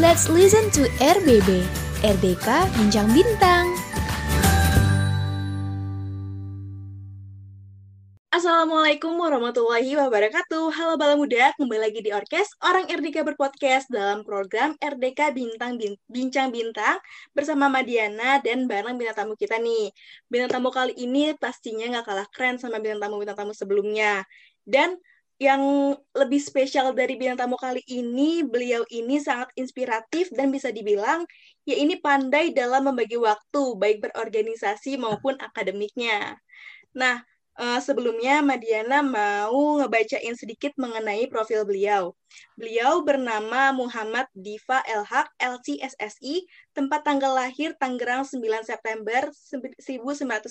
Let's listen to RBB, RDK Bincang Bintang. Assalamualaikum warahmatullahi wabarakatuh. Halo Bala Muda, kembali lagi di Orkes Orang RDK Berpodcast dalam program RDK Bintang Bin Bincang Bintang bersama Madiana dan bareng bintang tamu kita nih. Bintang tamu kali ini pastinya nggak kalah keren sama bintang tamu-bintang tamu sebelumnya. Dan yang lebih spesial dari bintang tamu kali ini, beliau ini sangat inspiratif dan bisa dibilang ya ini pandai dalam membagi waktu, baik berorganisasi maupun akademiknya. Nah, Uh, sebelumnya Madiana mau ngebacain sedikit mengenai profil beliau. Beliau bernama Muhammad Diva Elhak, LCSSI, tempat tanggal lahir Tangerang 9 September 1996,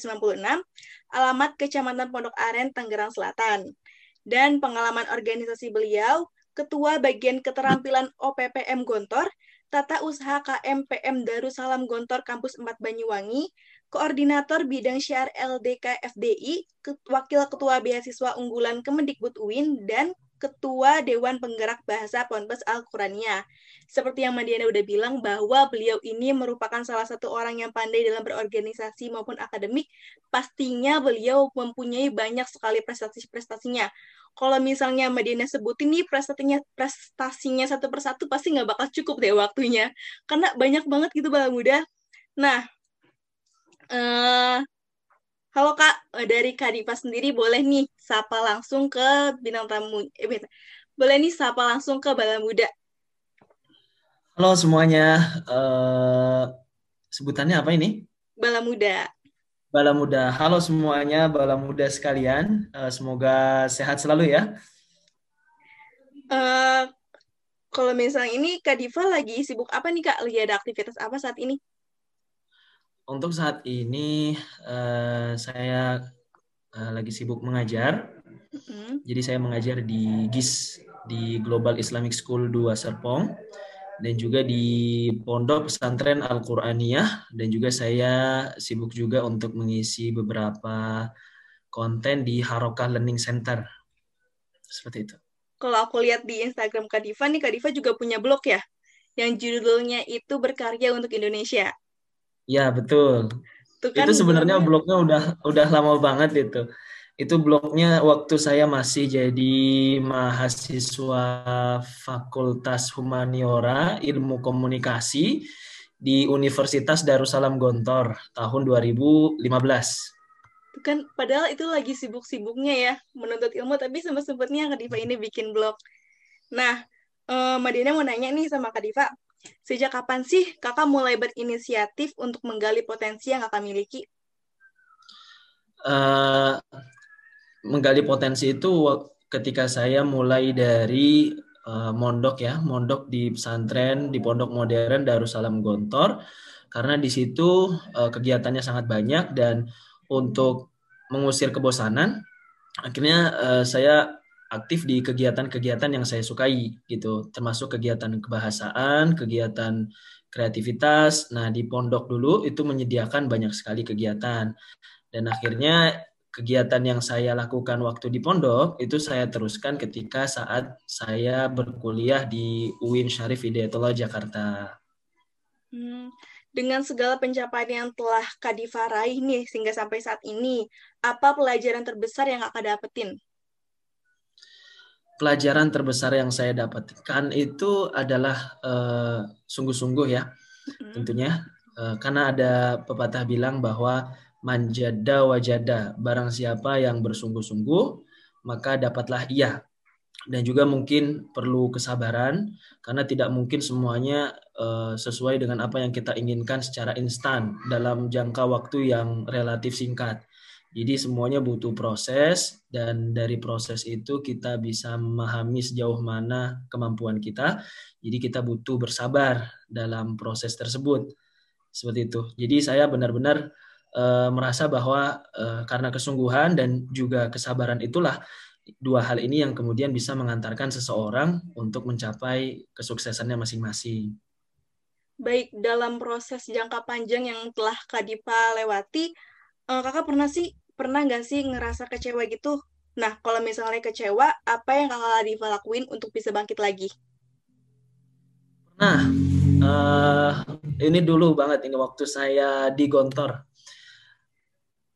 alamat Kecamatan Pondok Aren, Tangerang Selatan. Dan pengalaman organisasi beliau, Ketua Bagian Keterampilan OPPM Gontor, Tata Usaha KMPM Darussalam Gontor Kampus 4 Banyuwangi, Koordinator Bidang Syiar LDK FDI, Wakil Ketua Beasiswa Unggulan Kemendikbud UIN, dan Ketua Dewan Penggerak Bahasa Ponpes Al-Qurania. Seperti yang Madiana udah bilang bahwa beliau ini merupakan salah satu orang yang pandai dalam berorganisasi maupun akademik, pastinya beliau mempunyai banyak sekali prestasi-prestasinya. Kalau misalnya Madiana sebutin nih prestasinya prestasinya satu persatu pasti nggak bakal cukup deh waktunya. Karena banyak banget gitu bala muda. Nah, Uh, halo Kak, eh, dari Kak Diva sendiri boleh nih sapa langsung ke bintang tamu. Eh, boleh nih sapa langsung ke Bala Muda. Halo semuanya. Uh, sebutannya apa ini? Bala Muda. Bala Muda. Halo semuanya, Bala Muda sekalian. Uh, semoga sehat selalu ya. Uh, kalau misalnya ini Kak Diva lagi sibuk apa nih Kak? Lagi ada aktivitas apa saat ini? Untuk saat ini uh, saya uh, lagi sibuk mengajar. Mm-hmm. Jadi saya mengajar di GIS di Global Islamic School 2 Serpong dan juga di Pondok Pesantren Al-Qur'aniyah dan juga saya sibuk juga untuk mengisi beberapa konten di Harokah Learning Center. Seperti itu. Kalau aku lihat di Instagram Kadifa nih, Kadifa juga punya blog ya? Yang judulnya itu Berkarya untuk Indonesia. Ya betul. Itu, kan itu sebenarnya blognya udah udah lama banget itu. Itu blognya waktu saya masih jadi mahasiswa Fakultas Humaniora Ilmu Komunikasi di Universitas Darussalam Gontor tahun 2015. Itu kan padahal itu lagi sibuk-sibuknya ya menuntut ilmu tapi sempat-sempatnya Kak Diva ini bikin blog. Nah, eh, Madina mau nanya nih sama Kak Diva, Sejak kapan sih kakak mulai berinisiatif untuk menggali potensi yang kakak miliki? Uh, menggali potensi itu ketika saya mulai dari uh, mondok ya, mondok di pesantren di pondok modern Darussalam Gontor, karena di situ uh, kegiatannya sangat banyak dan untuk mengusir kebosanan, akhirnya uh, saya aktif di kegiatan-kegiatan yang saya sukai gitu, termasuk kegiatan kebahasaan, kegiatan kreativitas. Nah, di pondok dulu itu menyediakan banyak sekali kegiatan. Dan akhirnya kegiatan yang saya lakukan waktu di pondok itu saya teruskan ketika saat saya berkuliah di UIN Syarif Hidayatullah Jakarta. Hmm, dengan segala pencapaian yang telah Kadifa raih nih sehingga sampai saat ini, apa pelajaran terbesar yang Kakak dapetin? Pelajaran terbesar yang saya dapatkan itu adalah uh, sungguh-sungguh ya mm-hmm. tentunya uh, karena ada pepatah bilang bahwa manjada wajada barang siapa yang bersungguh-sungguh maka dapatlah ia dan juga mungkin perlu kesabaran karena tidak mungkin semuanya uh, sesuai dengan apa yang kita inginkan secara instan dalam jangka waktu yang relatif singkat jadi semuanya butuh proses dan dari proses itu kita bisa memahami sejauh mana kemampuan kita. Jadi kita butuh bersabar dalam proses tersebut. Seperti itu. Jadi saya benar-benar e, merasa bahwa e, karena kesungguhan dan juga kesabaran itulah dua hal ini yang kemudian bisa mengantarkan seseorang untuk mencapai kesuksesannya masing-masing. Baik, dalam proses jangka panjang yang telah Kadipa lewati, eh, kakak pernah sih pernah nggak sih ngerasa kecewa gitu? Nah, kalau misalnya kecewa, apa yang kakak Diva lakuin untuk bisa bangkit lagi? Nah, uh, ini dulu banget ini waktu saya di Gontor.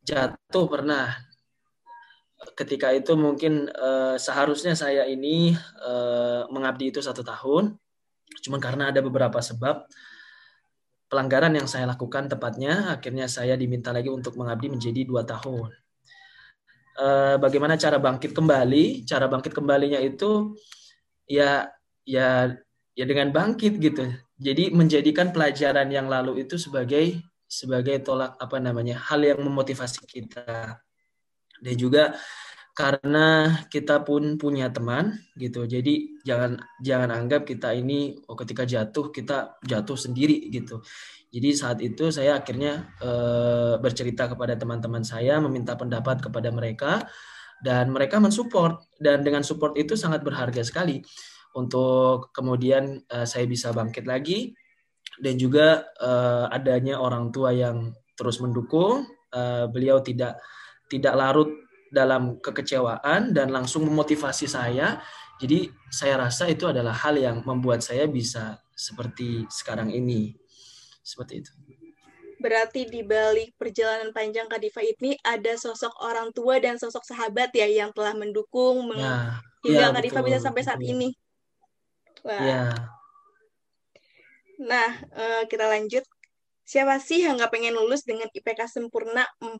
Jatuh pernah. Ketika itu mungkin uh, seharusnya saya ini uh, mengabdi itu satu tahun. Cuman karena ada beberapa sebab pelanggaran yang saya lakukan tepatnya, akhirnya saya diminta lagi untuk mengabdi menjadi dua tahun. Uh, bagaimana cara bangkit kembali? Cara bangkit kembalinya itu ya ya ya dengan bangkit gitu. Jadi menjadikan pelajaran yang lalu itu sebagai sebagai tolak apa namanya hal yang memotivasi kita. Dan juga karena kita pun punya teman gitu. Jadi jangan jangan anggap kita ini oh ketika jatuh kita jatuh sendiri gitu. Jadi saat itu saya akhirnya e, bercerita kepada teman-teman saya, meminta pendapat kepada mereka dan mereka mensupport dan dengan support itu sangat berharga sekali untuk kemudian uh, saya bisa bangkit lagi dan juga uh, adanya orang tua yang terus mendukung beliau tidak tidak larut dalam kekecewaan dan langsung memotivasi saya jadi saya rasa itu adalah hal yang membuat saya bisa seperti sekarang ini seperti itu berarti di balik perjalanan panjang Kadifa ini ada sosok orang tua dan sosok sahabat ya yang telah mendukung ya, hingga ya, Kadifa bisa sampai saat betul. ini. Wah. Ya. Nah, uh, kita lanjut. Siapa sih yang nggak pengen lulus dengan IPK sempurna 4?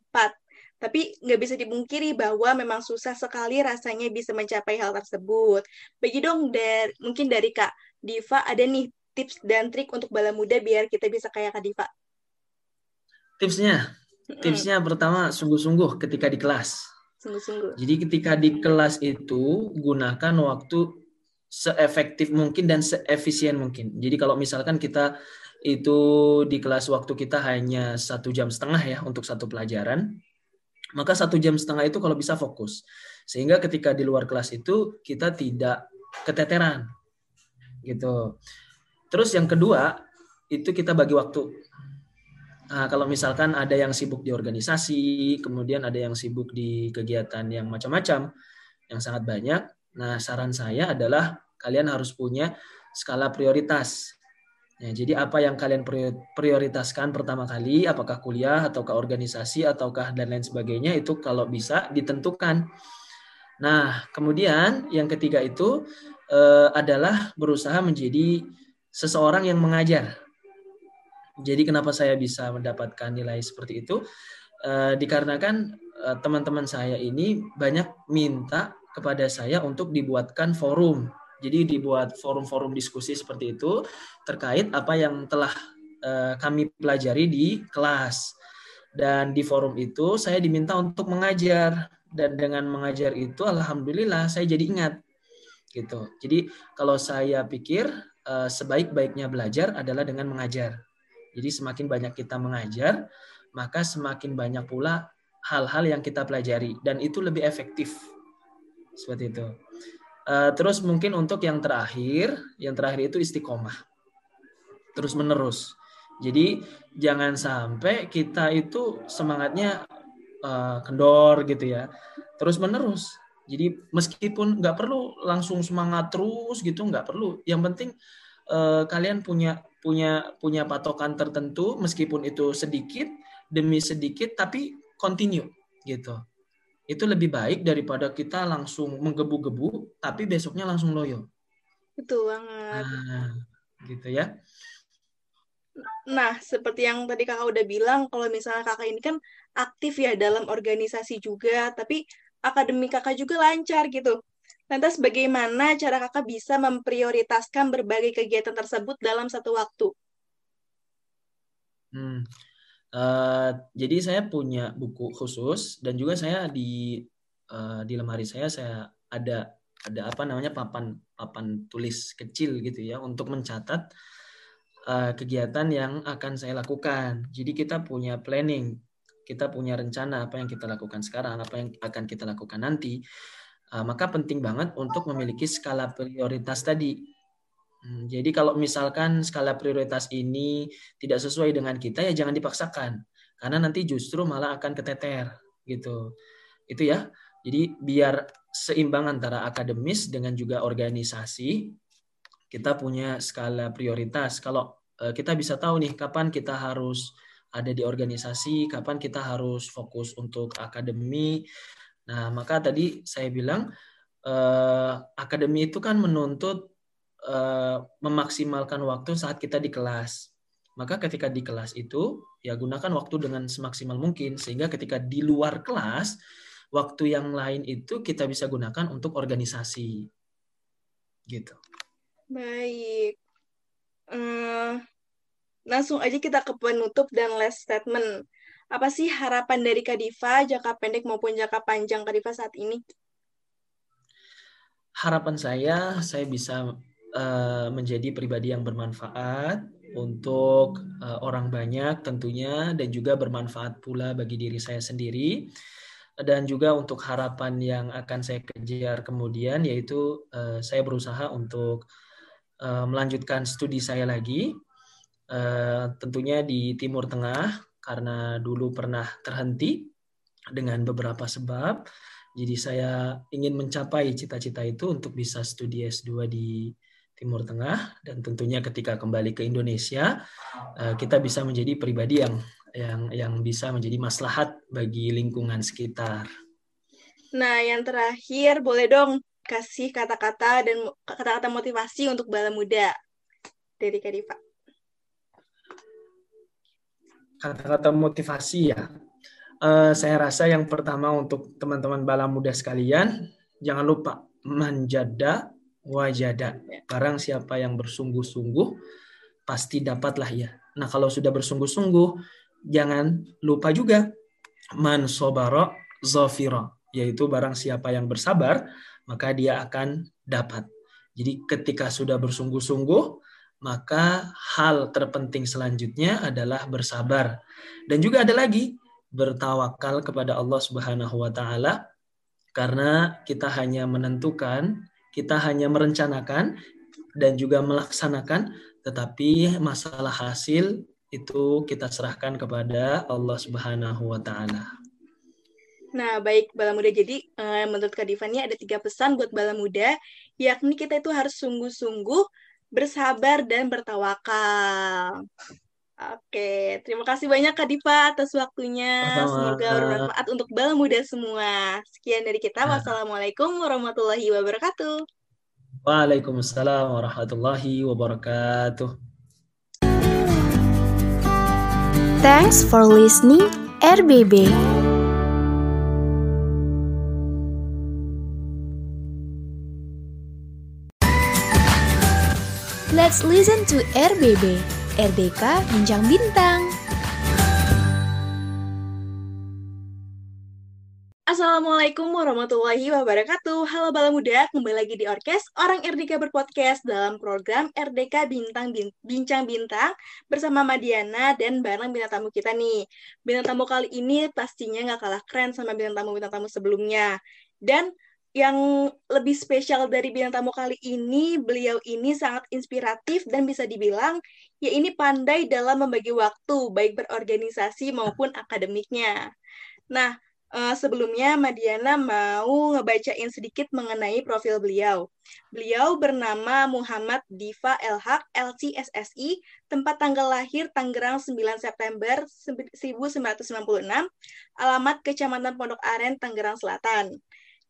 Tapi nggak bisa dibungkiri bahwa memang susah sekali rasanya bisa mencapai hal tersebut. Bagi dong, dari, mungkin dari Kak Diva ada nih tips dan trik untuk bala muda biar kita bisa kayak Kak Diva. Tipsnya? Tipsnya pertama sungguh-sungguh ketika di kelas. Sungguh-sungguh. Jadi ketika di kelas itu gunakan waktu seefektif mungkin dan seefisien mungkin. Jadi kalau misalkan kita itu di kelas waktu kita hanya satu jam setengah ya untuk satu pelajaran, maka satu jam setengah itu kalau bisa fokus. Sehingga ketika di luar kelas itu kita tidak keteteran. Gitu. Terus yang kedua, itu kita bagi waktu. Nah, kalau misalkan ada yang sibuk di organisasi, kemudian ada yang sibuk di kegiatan yang macam-macam, yang sangat banyak, Nah, saran saya adalah kalian harus punya skala prioritas. Ya, jadi apa yang kalian prioritaskan pertama kali, apakah kuliah ataukah organisasi ataukah dan lain sebagainya itu kalau bisa ditentukan. Nah, kemudian yang ketiga itu eh, adalah berusaha menjadi seseorang yang mengajar. Jadi kenapa saya bisa mendapatkan nilai seperti itu? Eh, dikarenakan eh, teman-teman saya ini banyak minta kepada saya untuk dibuatkan forum. Jadi dibuat forum-forum diskusi seperti itu terkait apa yang telah uh, kami pelajari di kelas. Dan di forum itu saya diminta untuk mengajar dan dengan mengajar itu alhamdulillah saya jadi ingat gitu. Jadi kalau saya pikir uh, sebaik-baiknya belajar adalah dengan mengajar. Jadi semakin banyak kita mengajar, maka semakin banyak pula hal-hal yang kita pelajari dan itu lebih efektif seperti itu. Uh, terus mungkin untuk yang terakhir, yang terakhir itu istiqomah. Terus menerus. Jadi jangan sampai kita itu semangatnya uh, kendor gitu ya. Terus menerus. Jadi meskipun nggak perlu langsung semangat terus gitu, nggak perlu. Yang penting uh, kalian punya punya punya patokan tertentu, meskipun itu sedikit demi sedikit, tapi continue gitu itu lebih baik daripada kita langsung menggebu-gebu tapi besoknya langsung loyo. Betul banget. Nah, gitu ya. Nah, seperti yang tadi kakak udah bilang, kalau misalnya kakak ini kan aktif ya dalam organisasi juga, tapi akademik kakak juga lancar gitu. Lantas bagaimana cara kakak bisa memprioritaskan berbagai kegiatan tersebut dalam satu waktu? Hmm. Uh, jadi saya punya buku khusus dan juga saya di uh, di lemari saya saya ada ada apa namanya papan papan tulis kecil gitu ya untuk mencatat uh, kegiatan yang akan saya lakukan. Jadi kita punya planning, kita punya rencana apa yang kita lakukan sekarang, apa yang akan kita lakukan nanti. Uh, maka penting banget untuk memiliki skala prioritas tadi jadi kalau misalkan skala prioritas ini tidak sesuai dengan kita ya jangan dipaksakan karena nanti justru malah akan keteter gitu. Itu ya. Jadi biar seimbang antara akademis dengan juga organisasi kita punya skala prioritas. Kalau uh, kita bisa tahu nih kapan kita harus ada di organisasi, kapan kita harus fokus untuk akademi. Nah, maka tadi saya bilang uh, akademi itu kan menuntut uh, memaksimalkan waktu saat kita di kelas. Maka ketika di kelas itu ya gunakan waktu dengan semaksimal mungkin sehingga ketika di luar kelas waktu yang lain itu kita bisa gunakan untuk organisasi. Gitu. Baik. Uh, langsung aja kita ke penutup dan last statement. Apa sih harapan dari Kadifa jangka pendek maupun jangka panjang Kadifa saat ini? Harapan saya, saya bisa uh, menjadi pribadi yang bermanfaat, untuk uh, orang banyak tentunya dan juga bermanfaat pula bagi diri saya sendiri. Dan juga untuk harapan yang akan saya kejar kemudian yaitu uh, saya berusaha untuk melanjutkan studi saya lagi tentunya di Timur Tengah karena dulu pernah terhenti dengan beberapa sebab. Jadi saya ingin mencapai cita-cita itu untuk bisa studi S2 di Timur Tengah dan tentunya ketika kembali ke Indonesia eh, kita bisa menjadi pribadi yang yang yang bisa menjadi maslahat bagi lingkungan sekitar. Nah, yang terakhir boleh dong kasih kata-kata dan kata-kata motivasi untuk bala muda dari Kadifa. Kata-kata motivasi ya. Uh, saya rasa yang pertama untuk teman-teman bala muda sekalian, jangan lupa menjada wajada. Barang siapa yang bersungguh-sungguh pasti dapatlah ya. Nah, kalau sudah bersungguh-sungguh jangan lupa juga man sobara zafira, yaitu barang siapa yang bersabar maka dia akan dapat. Jadi ketika sudah bersungguh-sungguh maka hal terpenting selanjutnya adalah bersabar. Dan juga ada lagi bertawakal kepada Allah Subhanahu wa taala karena kita hanya menentukan kita hanya merencanakan dan juga melaksanakan, tetapi masalah hasil itu kita serahkan kepada Allah Subhanahu wa taala. Nah, baik Bala Muda. Jadi, uh, menurut Kak Divani ada tiga pesan buat Bala Muda, yakni kita itu harus sungguh-sungguh, bersabar, dan bertawakal. Oke, terima kasih banyak Kak Diva atas waktunya. Sama. Semoga bermanfaat untuk bala muda semua. Sekian dari kita. Nah. Wassalamualaikum warahmatullahi wabarakatuh. Waalaikumsalam warahmatullahi wabarakatuh. Thanks for listening RBB. Let's listen to RBB. RDK Bincang Bintang. Assalamualaikum warahmatullahi wabarakatuh. Halo Bala Muda, kembali lagi di Orkes Orang RDK Berpodcast dalam program RDK Bintang Bincang Bintang bersama Madiana dan bareng bintang tamu kita nih. Bintang tamu kali ini pastinya nggak kalah keren sama bintang tamu-bintang tamu sebelumnya. Dan yang lebih spesial dari bintang tamu kali ini, beliau ini sangat inspiratif dan bisa dibilang ya ini pandai dalam membagi waktu, baik berorganisasi maupun akademiknya. Nah, uh, sebelumnya Madiana mau ngebacain sedikit mengenai profil beliau. Beliau bernama Muhammad Diva Elhak, LCSSI, tempat tanggal lahir Tangerang 9 September 1996, alamat Kecamatan Pondok Aren, Tangerang Selatan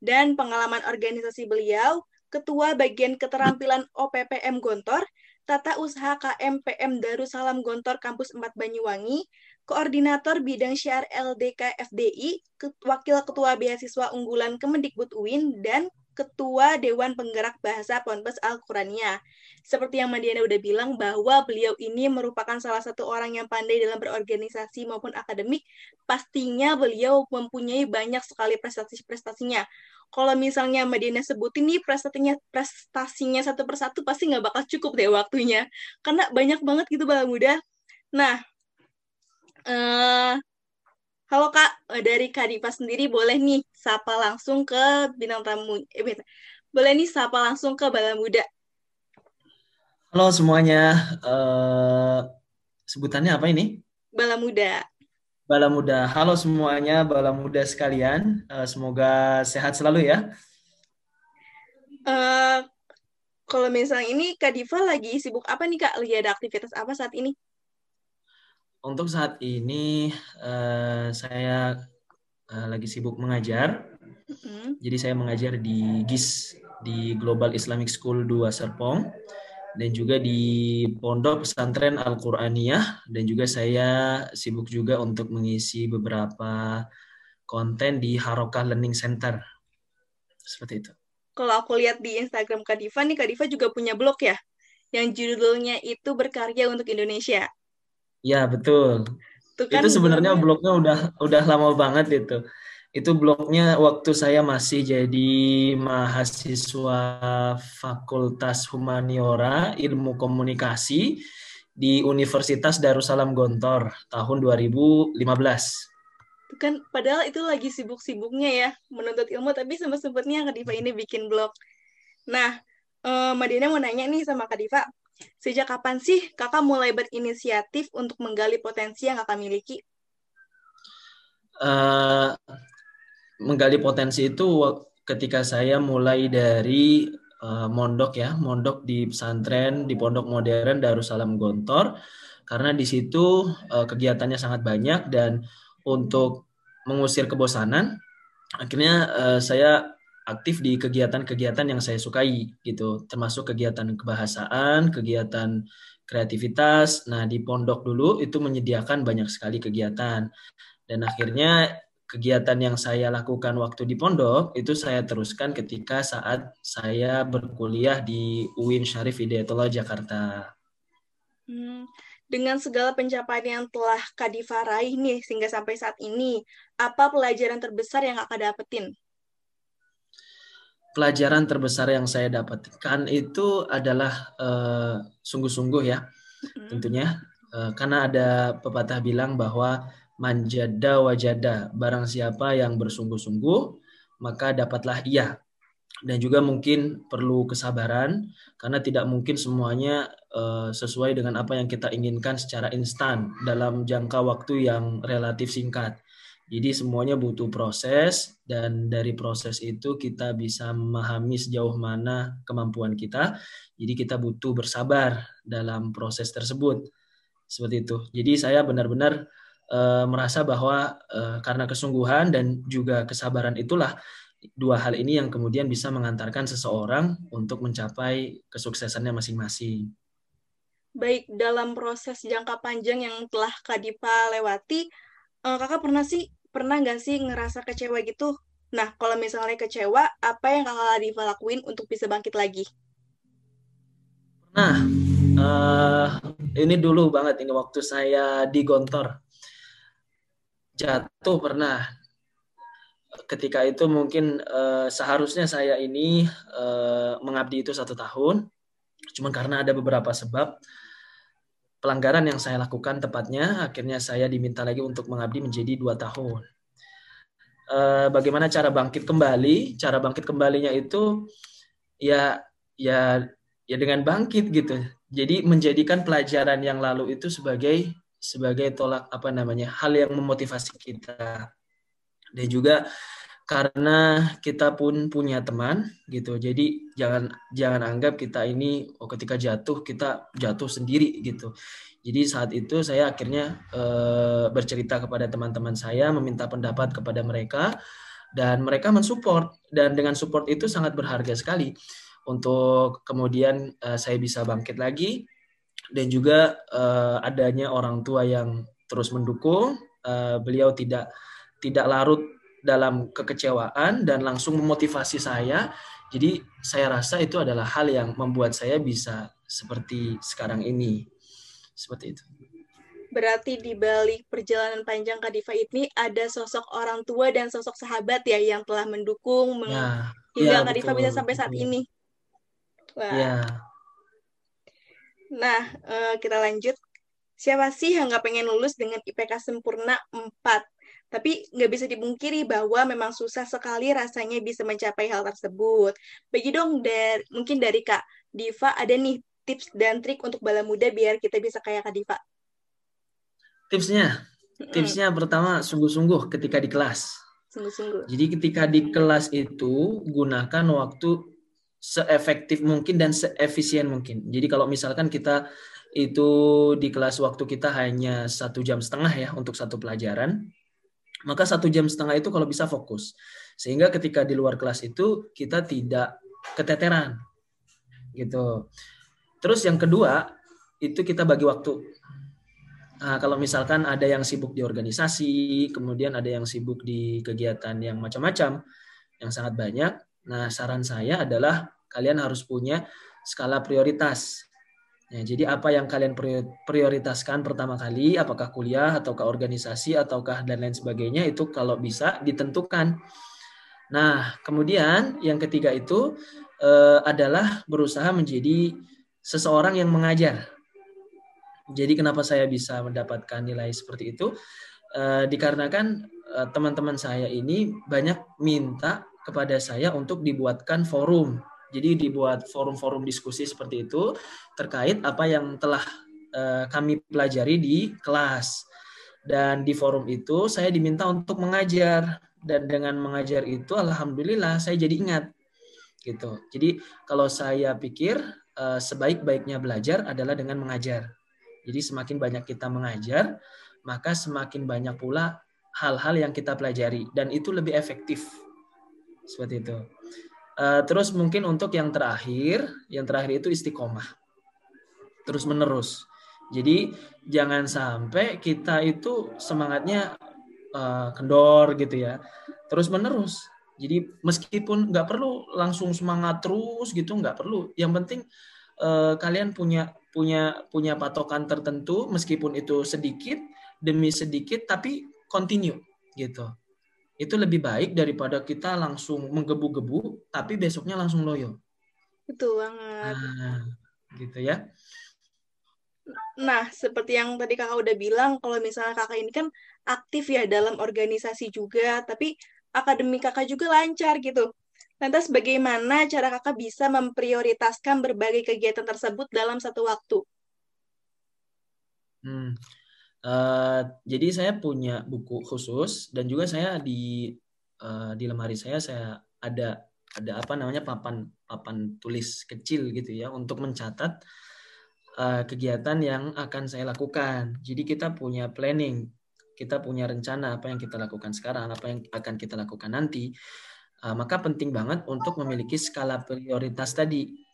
dan pengalaman organisasi beliau, Ketua Bagian Keterampilan OPPM Gontor, Tata Usaha KMPM Darussalam Gontor Kampus 4 Banyuwangi, Koordinator Bidang Syiar LDK FDI, Wakil Ketua Beasiswa Unggulan Kemendikbud UIN, dan Ketua Dewan Penggerak Bahasa Ponpes Al-Qurania. Seperti yang Madiana udah bilang bahwa beliau ini merupakan salah satu orang yang pandai dalam berorganisasi maupun akademik, pastinya beliau mempunyai banyak sekali prestasi-prestasinya. Kalau misalnya Madiana sebutin nih prestasinya prestasinya satu persatu pasti nggak bakal cukup deh waktunya. Karena banyak banget gitu bala muda. Nah, uh, Halo Kak, eh, dari Kak Diva sendiri boleh nih sapa langsung ke bintang tamu. Eh, boleh nih sapa langsung ke Bala Muda. Halo semuanya. Uh, sebutannya apa ini? Bala Muda. Bala Muda. Halo semuanya, Bala Muda sekalian. Uh, semoga sehat selalu ya. Uh, kalau misalnya ini Kak Diva lagi sibuk apa nih Kak? Lagi ada aktivitas apa saat ini? Untuk saat ini uh, saya uh, lagi sibuk mengajar. Mm-hmm. Jadi saya mengajar di GIS di Global Islamic School 2 Serpong dan juga di Pondok Pesantren Al-Qur'aniyah dan juga saya sibuk juga untuk mengisi beberapa konten di Harokah Learning Center. Seperti itu kalau aku lihat di Instagram Kak Diva nih, Kak Diva juga punya blog ya, yang judulnya itu berkarya untuk Indonesia. Ya betul. Itu, kan itu sebenarnya blognya udah udah lama banget itu. Itu blognya waktu saya masih jadi mahasiswa Fakultas Humaniora Ilmu Komunikasi di Universitas Darussalam Gontor tahun 2015 kan padahal itu lagi sibuk-sibuknya ya menuntut ilmu tapi sempat-sempatnya Kak Diva ini bikin blog. Nah, eh, Mbak Dina mau nanya nih sama Kak Diva, sejak kapan sih kakak mulai berinisiatif untuk menggali potensi yang kakak miliki? Uh, menggali potensi itu ketika saya mulai dari uh, mondok ya, mondok di pesantren di pondok modern Darussalam Gontor, karena di situ uh, kegiatannya sangat banyak dan untuk mengusir kebosanan, akhirnya uh, saya aktif di kegiatan-kegiatan yang saya sukai gitu, termasuk kegiatan kebahasaan, kegiatan kreativitas. Nah, di pondok dulu itu menyediakan banyak sekali kegiatan. Dan akhirnya kegiatan yang saya lakukan waktu di pondok itu saya teruskan ketika saat saya berkuliah di UIN Syarif Hidayatullah Jakarta. Hmm, dengan segala pencapaian yang telah Kadifa raih nih sehingga sampai saat ini, apa pelajaran terbesar yang Kakak dapetin? Pelajaran terbesar yang saya dapatkan itu adalah uh, sungguh-sungguh ya, mm-hmm. tentunya uh, karena ada pepatah bilang bahwa manjada wajada, barang siapa yang bersungguh-sungguh maka dapatlah ia dan juga mungkin perlu kesabaran karena tidak mungkin semuanya uh, sesuai dengan apa yang kita inginkan secara instan dalam jangka waktu yang relatif singkat. Jadi semuanya butuh proses dan dari proses itu kita bisa memahami sejauh mana kemampuan kita. Jadi kita butuh bersabar dalam proses tersebut. Seperti itu. Jadi saya benar-benar uh, merasa bahwa uh, karena kesungguhan dan juga kesabaran itulah dua hal ini yang kemudian bisa mengantarkan seseorang untuk mencapai kesuksesannya masing-masing. Baik, dalam proses jangka panjang yang telah Kak Dipa lewati, uh, kakak pernah sih, pernah nggak sih ngerasa kecewa gitu? Nah, kalau misalnya kecewa, apa yang kakak Dipa lakuin untuk bisa bangkit lagi? Nah, uh, ini dulu banget ini waktu saya di Gontor. Jatuh pernah ketika itu mungkin uh, seharusnya saya ini uh, mengabdi itu satu tahun, cuman karena ada beberapa sebab pelanggaran yang saya lakukan tepatnya, akhirnya saya diminta lagi untuk mengabdi menjadi dua tahun. Uh, bagaimana cara bangkit kembali? Cara bangkit kembalinya itu ya ya ya dengan bangkit gitu. Jadi menjadikan pelajaran yang lalu itu sebagai sebagai tolak apa namanya hal yang memotivasi kita dan juga karena kita pun punya teman gitu. Jadi jangan jangan anggap kita ini oh ketika jatuh kita jatuh sendiri gitu. Jadi saat itu saya akhirnya e, bercerita kepada teman-teman saya meminta pendapat kepada mereka dan mereka mensupport. Dan dengan support itu sangat berharga sekali untuk kemudian e, saya bisa bangkit lagi dan juga e, adanya orang tua yang terus mendukung. Beliau tidak tidak larut dalam kekecewaan dan langsung memotivasi saya. Jadi saya rasa itu adalah hal yang membuat saya bisa seperti sekarang ini. Seperti itu. Berarti di balik perjalanan panjang Kadifa ini ada sosok orang tua dan sosok sahabat ya yang telah mendukung meng ya, hingga ya, Kadifa bisa sampai saat ini. Wah. Ya. Nah, uh, kita lanjut. Siapa sih yang nggak pengen lulus dengan IPK sempurna 4? Tapi nggak bisa dibungkiri bahwa memang susah sekali rasanya bisa mencapai hal tersebut. Bagi dong, dari, mungkin dari Kak Diva ada nih tips dan trik untuk bala muda biar kita bisa kayak Kak Diva. Tipsnya? Tipsnya pertama sungguh-sungguh ketika di kelas. Sungguh-sungguh. Jadi ketika di kelas itu gunakan waktu seefektif mungkin dan seefisien mungkin. Jadi kalau misalkan kita itu di kelas waktu kita hanya satu jam setengah ya untuk satu pelajaran, maka satu jam setengah itu kalau bisa fokus. Sehingga ketika di luar kelas itu kita tidak keteteran. Gitu. Terus yang kedua, itu kita bagi waktu. Nah, kalau misalkan ada yang sibuk di organisasi, kemudian ada yang sibuk di kegiatan yang macam-macam, yang sangat banyak. Nah, saran saya adalah kalian harus punya skala prioritas. Ya, jadi apa yang kalian prioritaskan pertama kali, apakah kuliah ataukah organisasi ataukah dan lain sebagainya itu kalau bisa ditentukan. Nah, kemudian yang ketiga itu eh, adalah berusaha menjadi seseorang yang mengajar. Jadi kenapa saya bisa mendapatkan nilai seperti itu? Eh, dikarenakan eh, teman-teman saya ini banyak minta kepada saya untuk dibuatkan forum jadi dibuat forum-forum diskusi seperti itu terkait apa yang telah uh, kami pelajari di kelas. Dan di forum itu saya diminta untuk mengajar dan dengan mengajar itu alhamdulillah saya jadi ingat gitu. Jadi kalau saya pikir uh, sebaik-baiknya belajar adalah dengan mengajar. Jadi semakin banyak kita mengajar, maka semakin banyak pula hal-hal yang kita pelajari dan itu lebih efektif. Seperti itu. Uh, terus mungkin untuk yang terakhir, yang terakhir itu istiqomah. Terus menerus. Jadi jangan sampai kita itu semangatnya uh, kendor gitu ya. Terus menerus. Jadi meskipun nggak perlu langsung semangat terus gitu nggak perlu. Yang penting uh, kalian punya punya punya patokan tertentu meskipun itu sedikit demi sedikit tapi continue gitu itu lebih baik daripada kita langsung menggebu-gebu tapi besoknya langsung loyo. Betul banget. Nah, gitu ya. Nah, seperti yang tadi kakak udah bilang, kalau misalnya kakak ini kan aktif ya dalam organisasi juga, tapi akademik kakak juga lancar gitu. Lantas bagaimana cara kakak bisa memprioritaskan berbagai kegiatan tersebut dalam satu waktu? Hmm. Uh, jadi saya punya buku khusus dan juga saya di uh, di lemari saya saya ada ada apa namanya papan papan tulis kecil gitu ya untuk mencatat uh, kegiatan yang akan saya lakukan. Jadi kita punya planning, kita punya rencana apa yang kita lakukan sekarang, apa yang akan kita lakukan nanti. Uh, maka penting banget untuk memiliki skala prioritas tadi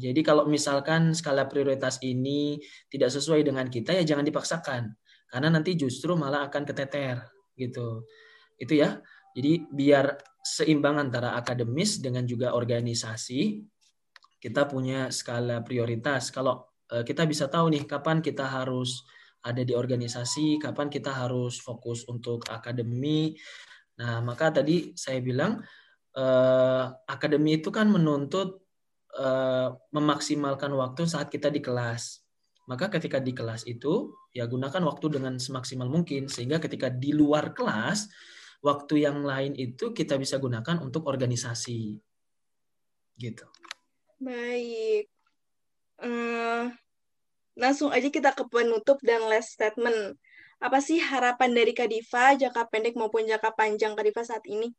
jadi kalau misalkan skala prioritas ini tidak sesuai dengan kita ya jangan dipaksakan karena nanti justru malah akan keteter gitu. Itu ya. Jadi biar seimbang antara akademis dengan juga organisasi kita punya skala prioritas. Kalau eh, kita bisa tahu nih kapan kita harus ada di organisasi, kapan kita harus fokus untuk akademi. Nah, maka tadi saya bilang eh, akademi itu kan menuntut Eh, memaksimalkan waktu saat kita di kelas. Maka ketika di kelas itu ya gunakan waktu dengan semaksimal mungkin sehingga ketika di luar kelas waktu yang lain itu kita bisa gunakan untuk organisasi. Gitu. Baik. Uh, langsung aja kita ke penutup dan last statement. Apa sih harapan dari Kadifa jangka pendek maupun jangka panjang Kadifa saat ini?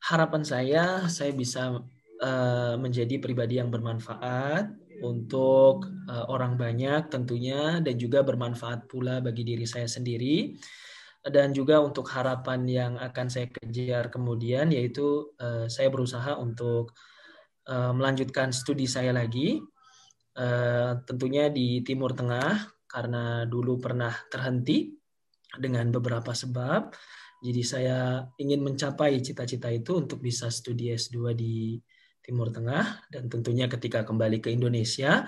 Harapan saya saya bisa Eh, menjadi pribadi yang bermanfaat untuk uh, orang banyak tentunya dan juga bermanfaat pula bagi diri saya sendiri. Dan juga untuk harapan yang akan saya kejar kemudian yaitu uh, saya berusaha untuk melanjutkan studi saya lagi tentunya di Timur Tengah karena dulu pernah terhenti dengan beberapa sebab. Jadi saya ingin mencapai cita-cita itu untuk bisa studi S2 di Timur Tengah dan tentunya ketika kembali ke Indonesia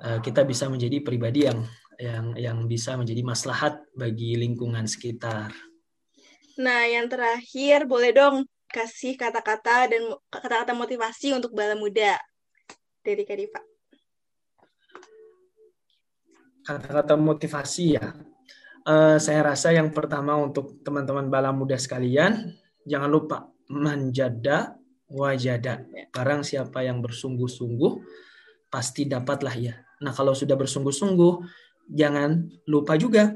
eh, kita bisa menjadi pribadi yang yang yang bisa menjadi maslahat bagi lingkungan sekitar. Nah, yang terakhir boleh dong kasih kata-kata dan kata-kata motivasi untuk bala muda dari Kadifa. Kata-kata motivasi ya. Uh, saya rasa yang pertama untuk teman-teman bala muda sekalian, jangan lupa menjada wajada. Barang siapa yang bersungguh-sungguh pasti dapatlah ya. Nah, kalau sudah bersungguh-sungguh jangan lupa juga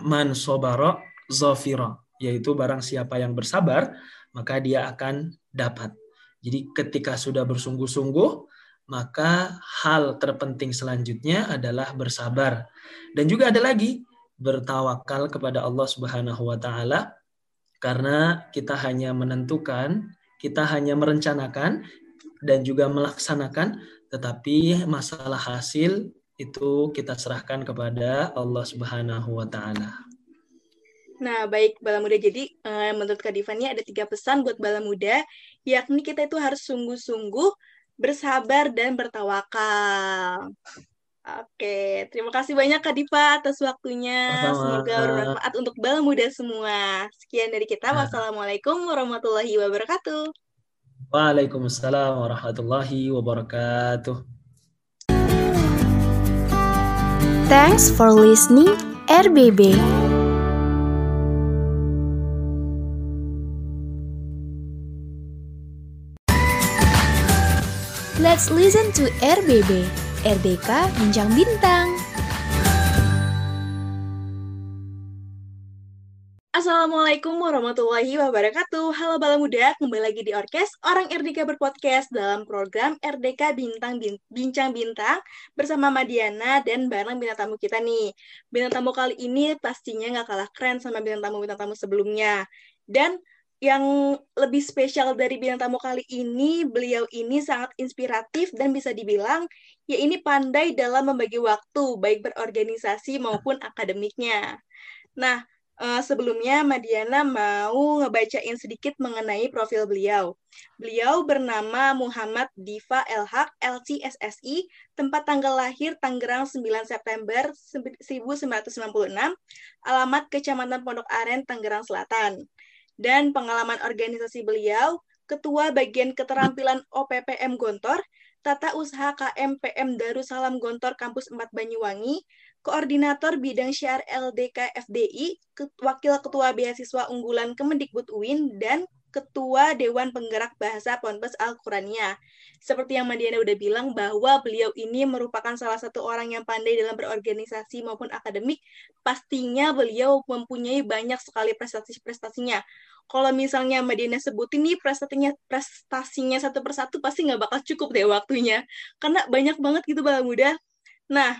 man sobara zafira, yaitu barang siapa yang bersabar maka dia akan dapat. Jadi ketika sudah bersungguh-sungguh, maka hal terpenting selanjutnya adalah bersabar. Dan juga ada lagi bertawakal kepada Allah Subhanahu wa taala karena kita hanya menentukan, kita hanya merencanakan dan juga melaksanakan tetapi masalah hasil itu kita serahkan kepada Allah Subhanahu wa taala. Nah, baik Bala Muda. Jadi, uh, menurut Kak Divani ada tiga pesan buat Bala Muda, yakni kita itu harus sungguh-sungguh, bersabar, dan bertawakal. Oke, terima kasih banyak Kak Diva atas waktunya. Sama. Semoga bermanfaat untuk Bala Muda semua. Sekian dari kita. Nah. Wassalamualaikum warahmatullahi wabarakatuh. Waalaikumsalam warahmatullahi wabarakatuh. Thanks for listening, RBB. Let's listen to RBB, RDK Bincang Bintang. Assalamualaikum warahmatullahi wabarakatuh. Halo Bala Muda, kembali lagi di Orkes Orang RDK Berpodcast dalam program RDK Bintang Bincang Bintang bersama Madiana dan bareng bintang tamu kita nih. Bintang tamu kali ini pastinya nggak kalah keren sama bintang tamu-bintang tamu sebelumnya. Dan yang lebih spesial dari bintang tamu kali ini, beliau ini sangat inspiratif dan bisa dibilang ya ini pandai dalam membagi waktu, baik berorganisasi maupun akademiknya. Nah, uh, sebelumnya Madiana mau ngebacain sedikit mengenai profil beliau. Beliau bernama Muhammad Diva Elhak, LCSSI, tempat tanggal lahir Tangerang 9 September 1996, alamat Kecamatan Pondok Aren, Tangerang Selatan dan pengalaman organisasi beliau, Ketua Bagian Keterampilan OPPM Gontor, Tata Usaha KMPM Darussalam Gontor Kampus 4 Banyuwangi, Koordinator Bidang Syiar LDK FDI, Wakil Ketua Beasiswa Unggulan Kemendikbud UIN, dan Ketua Dewan Penggerak Bahasa Ponpes Al-Qurania. Seperti yang Madiana udah bilang bahwa beliau ini merupakan salah satu orang yang pandai dalam berorganisasi maupun akademik, pastinya beliau mempunyai banyak sekali prestasi-prestasinya. Kalau misalnya Madiana sebutin nih prestasinya prestasinya satu persatu pasti nggak bakal cukup deh waktunya. Karena banyak banget gitu bala muda. Nah,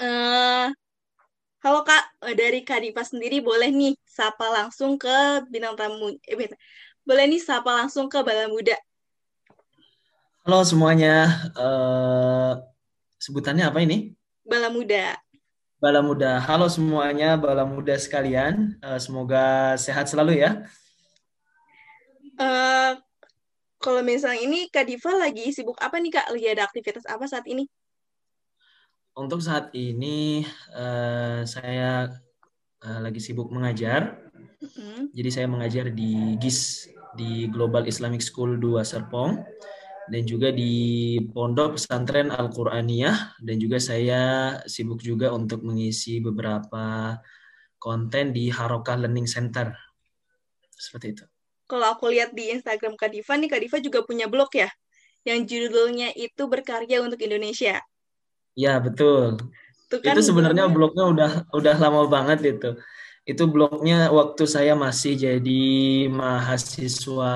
uh, Halo Kak, eh, dari Kak Diva sendiri boleh nih sapa langsung ke bintang tamu. Eh, bintang. Boleh nih sapa langsung ke Bala Muda. Halo semuanya. Uh, sebutannya apa ini? Bala Muda. Bala Muda. Halo semuanya, Bala Muda sekalian. Uh, semoga sehat selalu ya. Uh, kalau misalnya ini Kak Diva lagi sibuk apa nih Kak? Lagi ada aktivitas apa saat ini? Untuk saat ini uh, saya uh, lagi sibuk mengajar. Mm-hmm. Jadi saya mengajar di GIS di Global Islamic School 2 Serpong dan juga di Pondok Pesantren Al-Qur'aniyah dan juga saya sibuk juga untuk mengisi beberapa konten di Harokah Learning Center. Seperti itu. Kalau aku lihat di Instagram Kadifa nih, Kadifa juga punya blog ya, yang judulnya itu berkarya untuk Indonesia. Ya betul. Itu, kan itu sebenarnya blognya udah udah lama banget itu. Itu blognya waktu saya masih jadi mahasiswa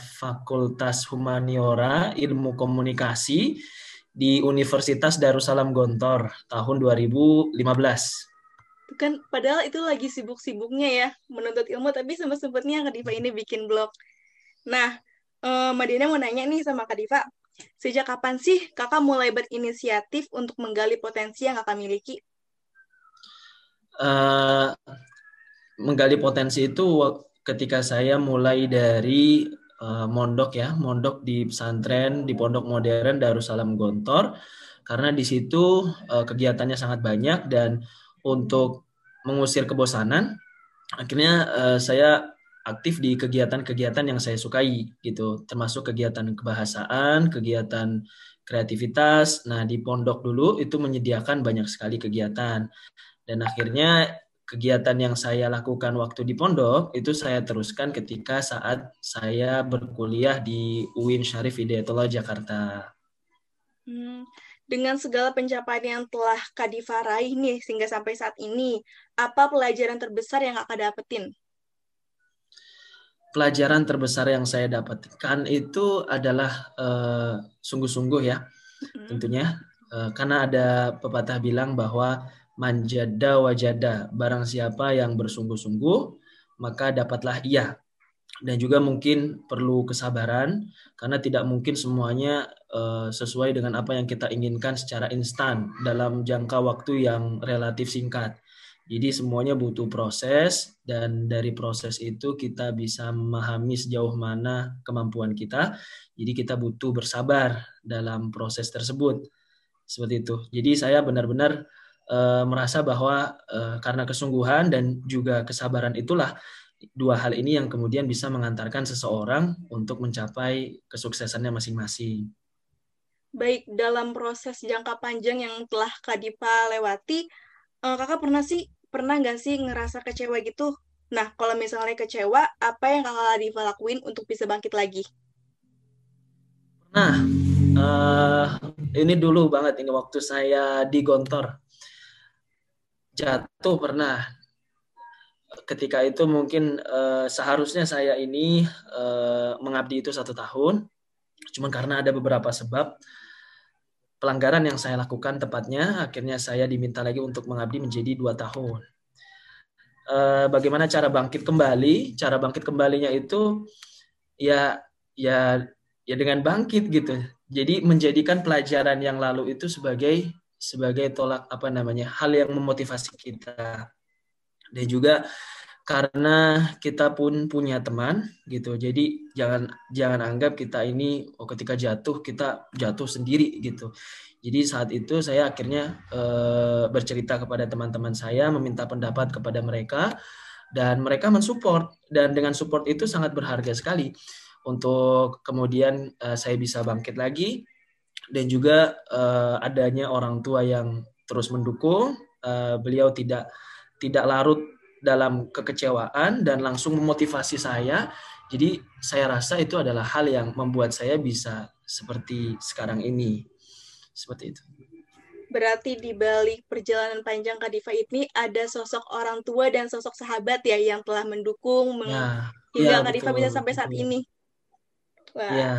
Fakultas Humaniora Ilmu Komunikasi di Universitas Darussalam Gontor tahun 2015. Itu kan padahal itu lagi sibuk-sibuknya ya menuntut ilmu tapi sempat-sempatnya Kak Diva ini bikin blog. Nah, eh, Madina mau nanya nih sama Kak Diva, Sejak kapan sih kakak mulai berinisiatif untuk menggali potensi yang kakak miliki? Uh, menggali potensi itu ketika saya mulai dari uh, mondok ya, mondok di pesantren di pondok modern Darussalam Gontor, karena di situ uh, kegiatannya sangat banyak dan untuk mengusir kebosanan, akhirnya uh, saya aktif di kegiatan-kegiatan yang saya sukai gitu, termasuk kegiatan kebahasaan, kegiatan kreativitas. Nah, di pondok dulu itu menyediakan banyak sekali kegiatan. Dan akhirnya kegiatan yang saya lakukan waktu di pondok itu saya teruskan ketika saat saya berkuliah di UIN Syarif Hidayatullah Jakarta. Hmm, dengan segala pencapaian yang telah Kadifa raih nih sehingga sampai saat ini, apa pelajaran terbesar yang Kakak dapetin? Pelajaran terbesar yang saya dapatkan itu adalah uh, sungguh-sungguh ya, tentunya uh, karena ada pepatah bilang bahwa manjada wajada, barang siapa yang bersungguh-sungguh maka dapatlah ia. Dan juga mungkin perlu kesabaran karena tidak mungkin semuanya uh, sesuai dengan apa yang kita inginkan secara instan dalam jangka waktu yang relatif singkat. Jadi semuanya butuh proses dan dari proses itu kita bisa memahami sejauh mana kemampuan kita. Jadi kita butuh bersabar dalam proses tersebut. Seperti itu. Jadi saya benar-benar e, merasa bahwa e, karena kesungguhan dan juga kesabaran itulah dua hal ini yang kemudian bisa mengantarkan seseorang untuk mencapai kesuksesannya masing-masing. Baik, dalam proses jangka panjang yang telah Kak Dipa lewati, uh, kakak pernah sih pernah nggak sih ngerasa kecewa gitu? Nah, kalau misalnya kecewa, apa yang kakak Diva lakuin untuk bisa bangkit lagi? Nah, uh, ini dulu banget ini waktu saya di Gontor. Jatuh pernah. Ketika itu mungkin uh, seharusnya saya ini uh, mengabdi itu satu tahun. Cuman karena ada beberapa sebab, pelanggaran yang saya lakukan tepatnya akhirnya saya diminta lagi untuk mengabdi menjadi dua tahun. E, bagaimana cara bangkit kembali? Cara bangkit kembalinya itu ya ya ya dengan bangkit gitu. Jadi menjadikan pelajaran yang lalu itu sebagai sebagai tolak apa namanya hal yang memotivasi kita dan juga karena kita pun punya teman gitu. Jadi jangan jangan anggap kita ini oh ketika jatuh kita jatuh sendiri gitu. Jadi saat itu saya akhirnya e, bercerita kepada teman-teman saya, meminta pendapat kepada mereka dan mereka mensupport dan dengan support itu sangat berharga sekali untuk kemudian e, saya bisa bangkit lagi dan juga e, adanya orang tua yang terus mendukung. Beliau tidak tidak larut dalam kekecewaan dan langsung memotivasi saya. Jadi saya rasa itu adalah hal yang membuat saya bisa seperti sekarang ini. Seperti itu. Berarti di balik perjalanan panjang Kadifa ini ada sosok orang tua dan sosok sahabat ya yang telah mendukung ya, hingga ya, Kadifa bisa sampai saat ini. Wah. Ya.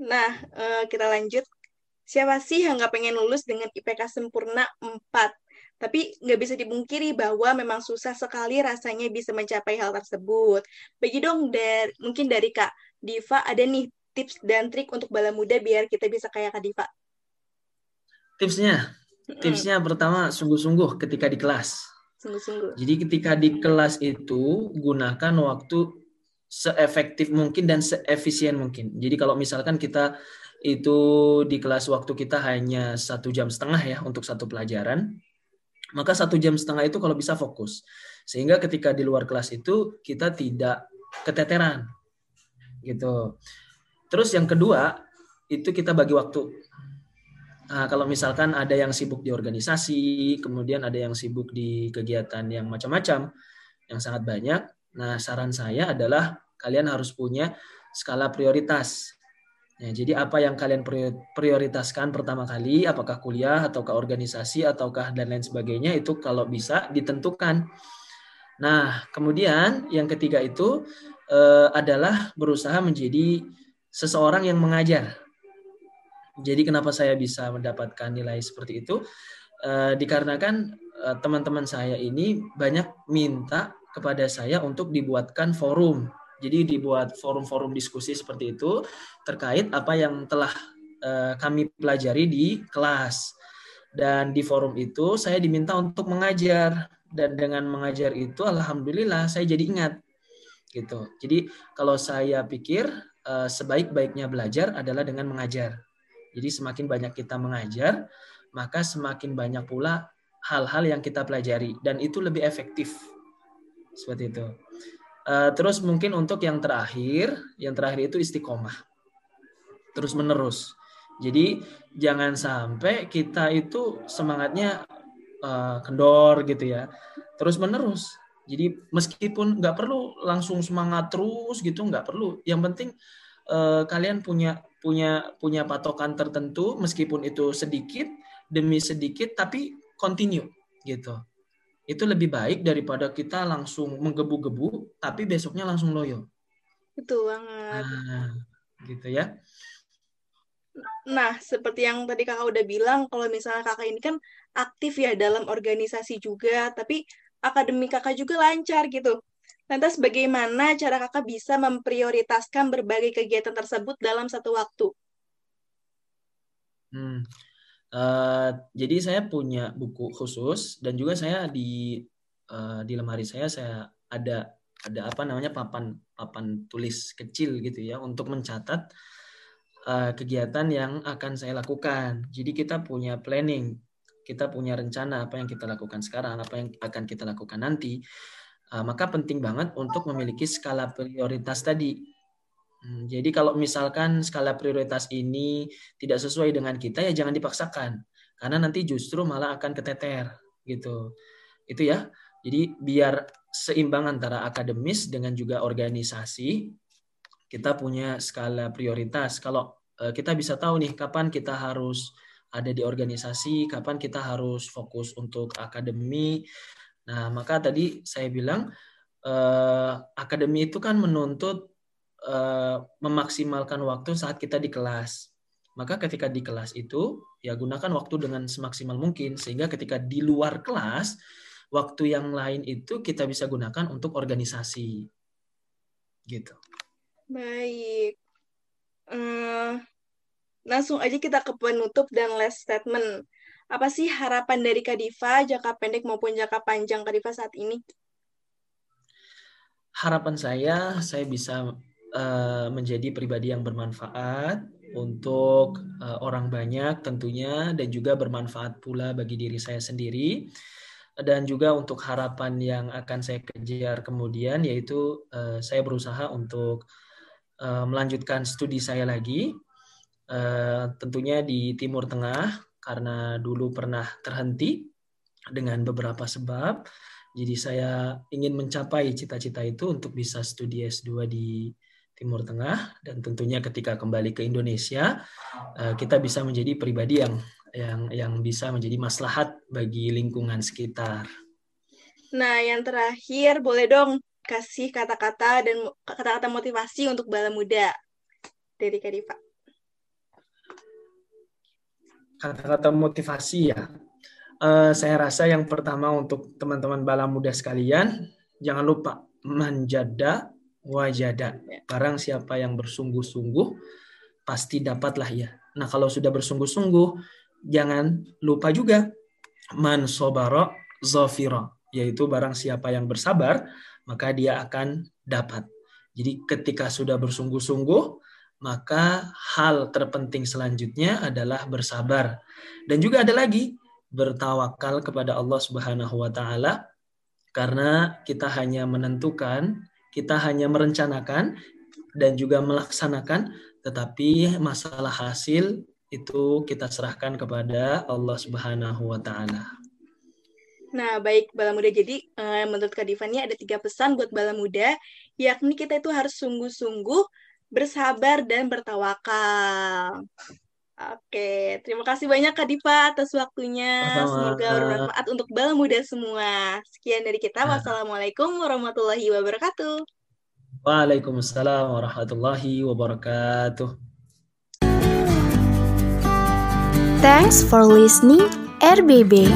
Nah, uh, kita lanjut. Siapa sih yang nggak pengen lulus dengan IPK sempurna 4? Tapi nggak bisa dibungkiri bahwa memang susah sekali rasanya bisa mencapai hal tersebut. Bagi dong, dari, mungkin dari Kak Diva ada nih tips dan trik untuk bala muda biar kita bisa kayak Kak Diva. Tipsnya? Tipsnya pertama sungguh-sungguh ketika di kelas. Sungguh-sungguh. Jadi ketika di kelas itu gunakan waktu seefektif mungkin dan seefisien mungkin. Jadi kalau misalkan kita itu di kelas waktu kita hanya satu jam setengah ya untuk satu pelajaran, maka satu jam setengah itu kalau bisa fokus. Sehingga ketika di luar kelas itu kita tidak keteteran. Gitu. Terus yang kedua, itu kita bagi waktu. Nah, kalau misalkan ada yang sibuk di organisasi, kemudian ada yang sibuk di kegiatan yang macam-macam, yang sangat banyak. Nah, saran saya adalah kalian harus punya skala prioritas. Ya, jadi apa yang kalian prioritaskan pertama kali, apakah kuliah ataukah organisasi ataukah dan lain sebagainya itu kalau bisa ditentukan. Nah, kemudian yang ketiga itu eh, adalah berusaha menjadi seseorang yang mengajar. Jadi kenapa saya bisa mendapatkan nilai seperti itu? Eh, dikarenakan eh, teman-teman saya ini banyak minta kepada saya untuk dibuatkan forum jadi dibuat forum-forum diskusi seperti itu terkait apa yang telah uh, kami pelajari di kelas. Dan di forum itu saya diminta untuk mengajar dan dengan mengajar itu alhamdulillah saya jadi ingat gitu. Jadi kalau saya pikir uh, sebaik-baiknya belajar adalah dengan mengajar. Jadi semakin banyak kita mengajar, maka semakin banyak pula hal-hal yang kita pelajari dan itu lebih efektif. Seperti itu. Uh, terus mungkin untuk yang terakhir, yang terakhir itu istiqomah. Terus menerus. Jadi jangan sampai kita itu semangatnya uh, kendor gitu ya. Terus menerus. Jadi meskipun nggak perlu langsung semangat terus gitu nggak perlu. Yang penting uh, kalian punya punya punya patokan tertentu meskipun itu sedikit demi sedikit tapi continue gitu. Itu lebih baik daripada kita langsung menggebu-gebu tapi besoknya langsung loyo. Betul banget. Nah, gitu ya. Nah, seperti yang tadi kakak udah bilang, kalau misalnya kakak ini kan aktif ya dalam organisasi juga, tapi akademik kakak juga lancar gitu. Lantas bagaimana cara kakak bisa memprioritaskan berbagai kegiatan tersebut dalam satu waktu? Hmm. Uh, jadi saya punya buku khusus dan juga saya di uh, di lemari saya saya ada ada apa namanya papan papan tulis kecil gitu ya untuk mencatat uh, kegiatan yang akan saya lakukan. Jadi kita punya planning, kita punya rencana apa yang kita lakukan sekarang, apa yang akan kita lakukan nanti. Uh, maka penting banget untuk memiliki skala prioritas tadi. Hmm, jadi kalau misalkan skala prioritas ini tidak sesuai dengan kita ya jangan dipaksakan karena nanti justru malah akan keteter gitu. Itu ya. Jadi biar seimbang antara akademis dengan juga organisasi, kita punya skala prioritas. Kalau uh, kita bisa tahu nih kapan kita harus ada di organisasi, kapan kita harus fokus untuk akademi, Nah, maka tadi saya bilang eh, akademi itu kan menuntut eh, memaksimalkan waktu saat kita di kelas. Maka ketika di kelas itu ya gunakan waktu dengan semaksimal mungkin sehingga ketika di luar kelas waktu yang lain itu kita bisa gunakan untuk organisasi. Gitu. Baik. Uh, langsung aja kita ke penutup dan last statement apa sih harapan dari Kadifa jangka pendek maupun jangka panjang Kadifa saat ini? Harapan saya, saya bisa uh, menjadi pribadi yang bermanfaat untuk uh, orang banyak tentunya dan juga bermanfaat pula bagi diri saya sendiri dan juga untuk harapan yang akan saya kejar kemudian yaitu uh, saya berusaha untuk melanjutkan studi saya lagi tentunya di Timur Tengah karena dulu pernah terhenti dengan beberapa sebab. Jadi saya ingin mencapai cita-cita itu untuk bisa studi S2 di Timur Tengah dan tentunya ketika kembali ke Indonesia eh, kita bisa menjadi pribadi yang yang yang bisa menjadi maslahat bagi lingkungan sekitar. Nah, yang terakhir boleh dong kasih kata-kata dan kata-kata motivasi untuk bala muda dari Kadifa kata-kata motivasi ya. Uh, saya rasa yang pertama untuk teman-teman bala muda sekalian, jangan lupa menjada wajada. Barang siapa yang bersungguh-sungguh, pasti dapatlah ya. Nah kalau sudah bersungguh-sungguh, jangan lupa juga man sobaro zofiro, yaitu barang siapa yang bersabar, maka dia akan dapat. Jadi ketika sudah bersungguh-sungguh, maka hal terpenting selanjutnya adalah bersabar. Dan juga ada lagi bertawakal kepada Allah Subhanahu wa taala karena kita hanya menentukan, kita hanya merencanakan dan juga melaksanakan tetapi masalah hasil itu kita serahkan kepada Allah Subhanahu wa taala. Nah, baik Bala Muda. Jadi, uh, menurut Kak Divani ada tiga pesan buat Bala Muda, yakni kita itu harus sungguh-sungguh bersabar dan bertawakal. Oke, terima kasih banyak Kak Diva atas waktunya. Sama. Semoga bermanfaat untuk bala muda semua. Sekian dari kita. Nah. Wassalamualaikum warahmatullahi wabarakatuh. Waalaikumsalam warahmatullahi wabarakatuh. Thanks for listening RBB.